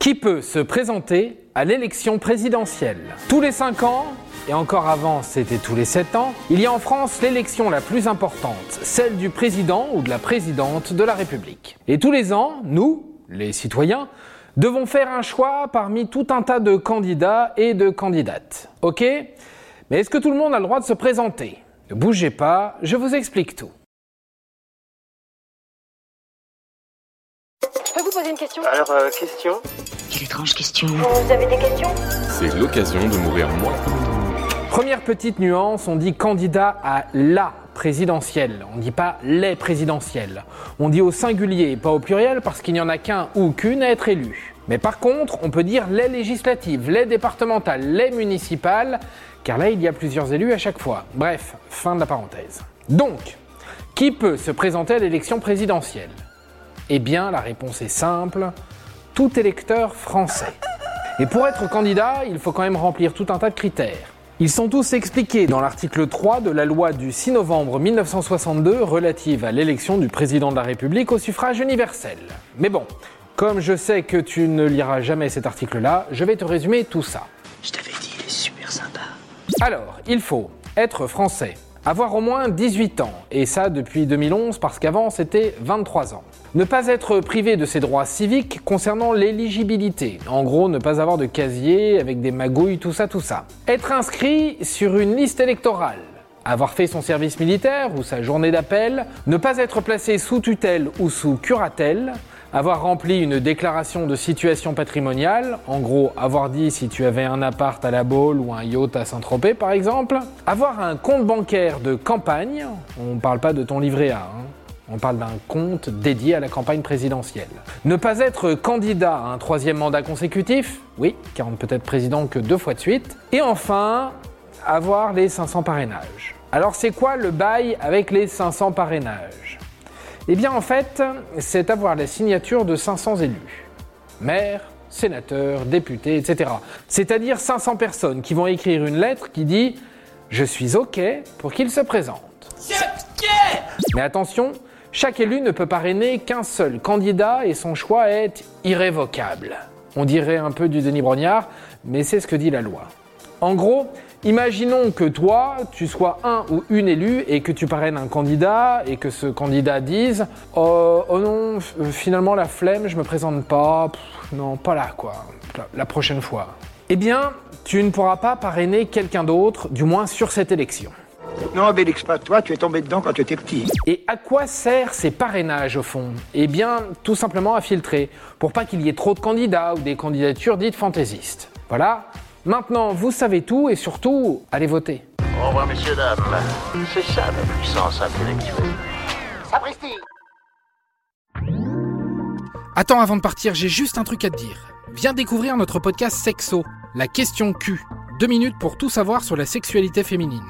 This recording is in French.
Qui peut se présenter à l'élection présidentielle? Tous les 5 ans, et encore avant c'était tous les 7 ans, il y a en France l'élection la plus importante, celle du président ou de la présidente de la République. Et tous les ans, nous, les citoyens, devons faire un choix parmi tout un tas de candidats et de candidates. Ok? Mais est-ce que tout le monde a le droit de se présenter? Ne bougez pas, je vous explique tout. Peux vous poser une question Alors, euh, question Quelle étrange question. Vous avez des questions C'est l'occasion de mourir moins. Première petite nuance, on dit candidat à la présidentielle. On ne dit pas les présidentielles. On dit au singulier, pas au pluriel, parce qu'il n'y en a qu'un ou qu'une à être élu. Mais par contre, on peut dire les législatives, les départementales, les municipales, car là, il y a plusieurs élus à chaque fois. Bref, fin de la parenthèse. Donc, qui peut se présenter à l'élection présidentielle? Eh bien, la réponse est simple, tout électeur français. Et pour être candidat, il faut quand même remplir tout un tas de critères. Ils sont tous expliqués dans l'article 3 de la loi du 6 novembre 1962 relative à l'élection du président de la République au suffrage universel. Mais bon, comme je sais que tu ne liras jamais cet article-là, je vais te résumer tout ça. Je t'avais dit, il est super sympa. Alors, il faut être français, avoir au moins 18 ans, et ça depuis 2011 parce qu'avant c'était 23 ans. Ne pas être privé de ses droits civiques concernant l'éligibilité. En gros, ne pas avoir de casier avec des magouilles, tout ça, tout ça. Être inscrit sur une liste électorale. Avoir fait son service militaire ou sa journée d'appel. Ne pas être placé sous tutelle ou sous curatelle. Avoir rempli une déclaration de situation patrimoniale, en gros avoir dit si tu avais un appart à la Baule ou un yacht à Saint-Tropez par exemple. Avoir un compte bancaire de campagne, on ne parle pas de ton livret A, hein. On parle d'un compte dédié à la campagne présidentielle. Ne pas être candidat à un troisième mandat consécutif, oui, car on ne peut être président que deux fois de suite. Et enfin, avoir les 500 parrainages. Alors c'est quoi le bail avec les 500 parrainages? Eh bien en fait, c'est avoir la signature de 500 élus. Maires, sénateurs, députés, etc. C'est-à-dire 500 personnes qui vont écrire une lettre qui dit ⁇ Je suis OK pour qu'il se présente ⁇ Mais attention, chaque élu ne peut parrainer qu'un seul candidat et son choix est irrévocable. On dirait un peu du Denis Brognard, mais c'est ce que dit la loi. En gros, imaginons que toi, tu sois un ou une élue et que tu parraines un candidat et que ce candidat dise Oh, oh non, f- finalement la flemme, je me présente pas, Pff, non, pas là quoi, la- prochaine fois. Eh bien, tu ne pourras pas parrainer quelqu'un d'autre, du moins sur cette élection. Non, Obélix, pas toi, tu es tombé dedans quand tu étais petit. Et à quoi servent ces parrainages au fond? Eh bien, tout simplement à filtrer, pour pas qu'il y ait trop de candidats ou des candidatures dites fantaisistes. Voilà, maintenant vous savez tout et surtout, allez voter. Au revoir, messieurs, dames. C'est ça la puissance intellectuelle. Sapristi Attends, avant de partir, j'ai juste un truc à te dire. Viens découvrir notre podcast Sexo, la question Q. Deux minutes pour tout savoir sur la sexualité féminine.